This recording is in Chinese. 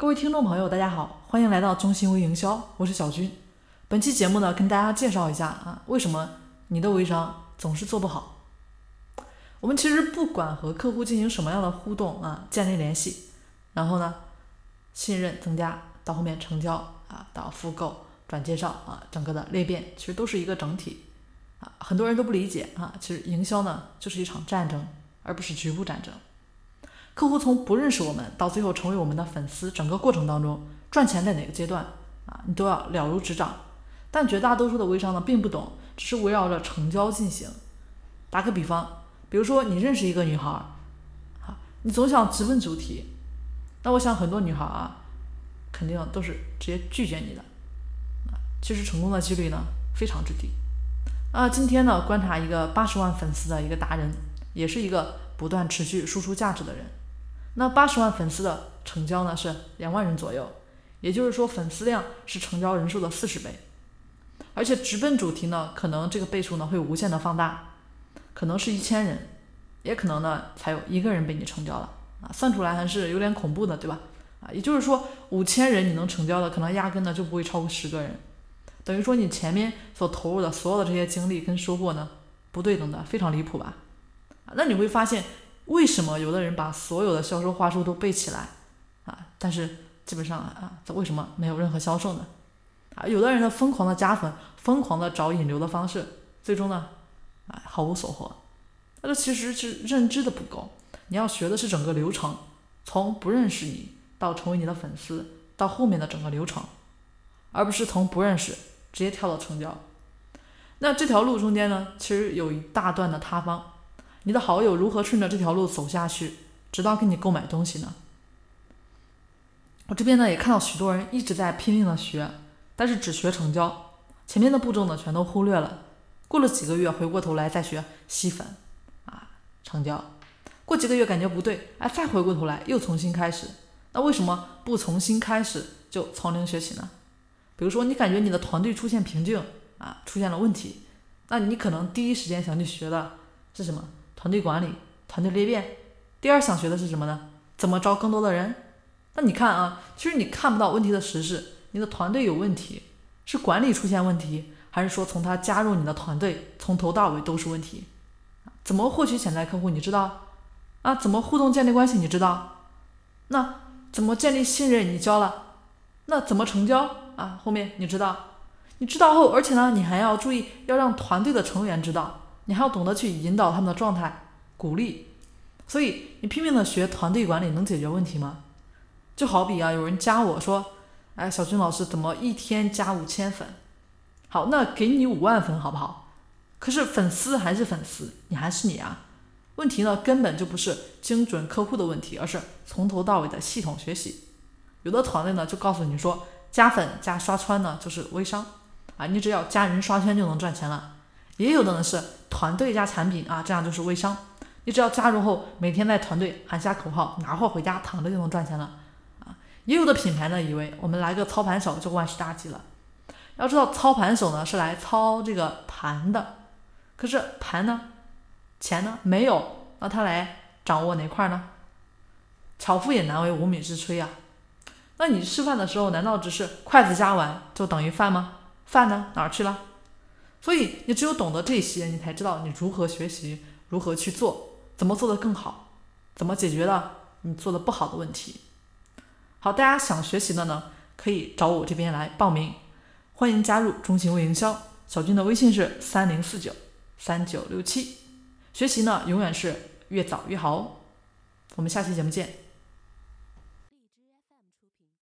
各位听众朋友，大家好，欢迎来到中心微营销，我是小军。本期节目呢，跟大家介绍一下啊，为什么你的微商总是做不好。我们其实不管和客户进行什么样的互动啊，建立联系，然后呢，信任增加，到后面成交啊，到复购、转介绍啊，整个的裂变其实都是一个整体啊。很多人都不理解啊，其实营销呢就是一场战争，而不是局部战争。客户从不认识我们到最后成为我们的粉丝，整个过程当中赚钱在哪个阶段啊，你都要了如指掌。但绝大多数的微商呢并不懂，只是围绕着成交进行。打个比方，比如说你认识一个女孩，啊，你总想直奔主题，那我想很多女孩啊，肯定都是直接拒绝你的。啊，其实成功的几率呢非常之低。啊，今天呢观察一个八十万粉丝的一个达人，也是一个不断持续输出价值的人。那八十万粉丝的成交呢是两万人左右，也就是说粉丝量是成交人数的四十倍，而且直奔主题呢，可能这个倍数呢会无限的放大，可能是一千人，也可能呢才有一个人被你成交了啊，算出来还是有点恐怖的，对吧？啊，也就是说五千人你能成交的，可能压根呢就不会超过十个人，等于说你前面所投入的所有的这些精力跟收获呢不对等的，非常离谱吧？啊，那你会发现。为什么有的人把所有的销售话术都背起来啊？但是基本上啊，他为什么没有任何销售呢？啊，有的人呢疯狂的加粉，疯狂的找引流的方式，最终呢，啊毫无所获。那这其实是认知的不够。你要学的是整个流程，从不认识你到成为你的粉丝，到后面的整个流程，而不是从不认识直接跳到成交。那这条路中间呢，其实有一大段的塌方。你的好友如何顺着这条路走下去，直到给你购买东西呢？我这边呢也看到许多人一直在拼命的学，但是只学成交，前面的步骤呢全都忽略了。过了几个月，回过头来再学吸粉，啊，成交。过几个月感觉不对，哎，再回过头来又重新开始。那为什么不重新开始就从零学起呢？比如说你感觉你的团队出现瓶颈，啊，出现了问题，那你可能第一时间想去学的是什么？团队管理、团队裂变，第二想学的是什么呢？怎么招更多的人？那你看啊，其实你看不到问题的实质，你的团队有问题，是管理出现问题，还是说从他加入你的团队从头到尾都是问题？怎么获取潜在客户？你知道？啊，怎么互动建立关系？你知道？那怎么建立信任？你教了？那怎么成交？啊，后面你知道？你知道后，而且呢，你还要注意，要让团队的成员知道。你还要懂得去引导他们的状态，鼓励，所以你拼命的学团队管理能解决问题吗？就好比啊，有人加我说，哎，小军老师怎么一天加五千粉？好，那给你五万粉好不好？可是粉丝还是粉丝，你还是你啊。问题呢根本就不是精准客户的问题，而是从头到尾的系统学习。有的团队呢就告诉你说，加粉加刷穿呢就是微商啊，你只要加人刷圈就能赚钱了。也有的呢是团队加产品啊，这样就是微商。你只要加入后，每天在团队喊下口号，拿货回家躺着就能赚钱了啊。也有的品牌呢，以为我们来个操盘手就万事大吉了。要知道，操盘手呢是来操这个盘的，可是盘呢，钱呢没有，那他来掌握哪块呢？巧妇也难为无米之炊啊。那你吃饭的时候，难道只是筷子夹碗就等于饭吗？饭呢哪儿去了？所以你只有懂得这些，你才知道你如何学习，如何去做，怎么做得更好，怎么解决了你做的不好的问题。好，大家想学习的呢，可以找我这边来报名，欢迎加入中行微营销。小军的微信是三零四九三九六七。学习呢，永远是越早越好哦。我们下期节目见。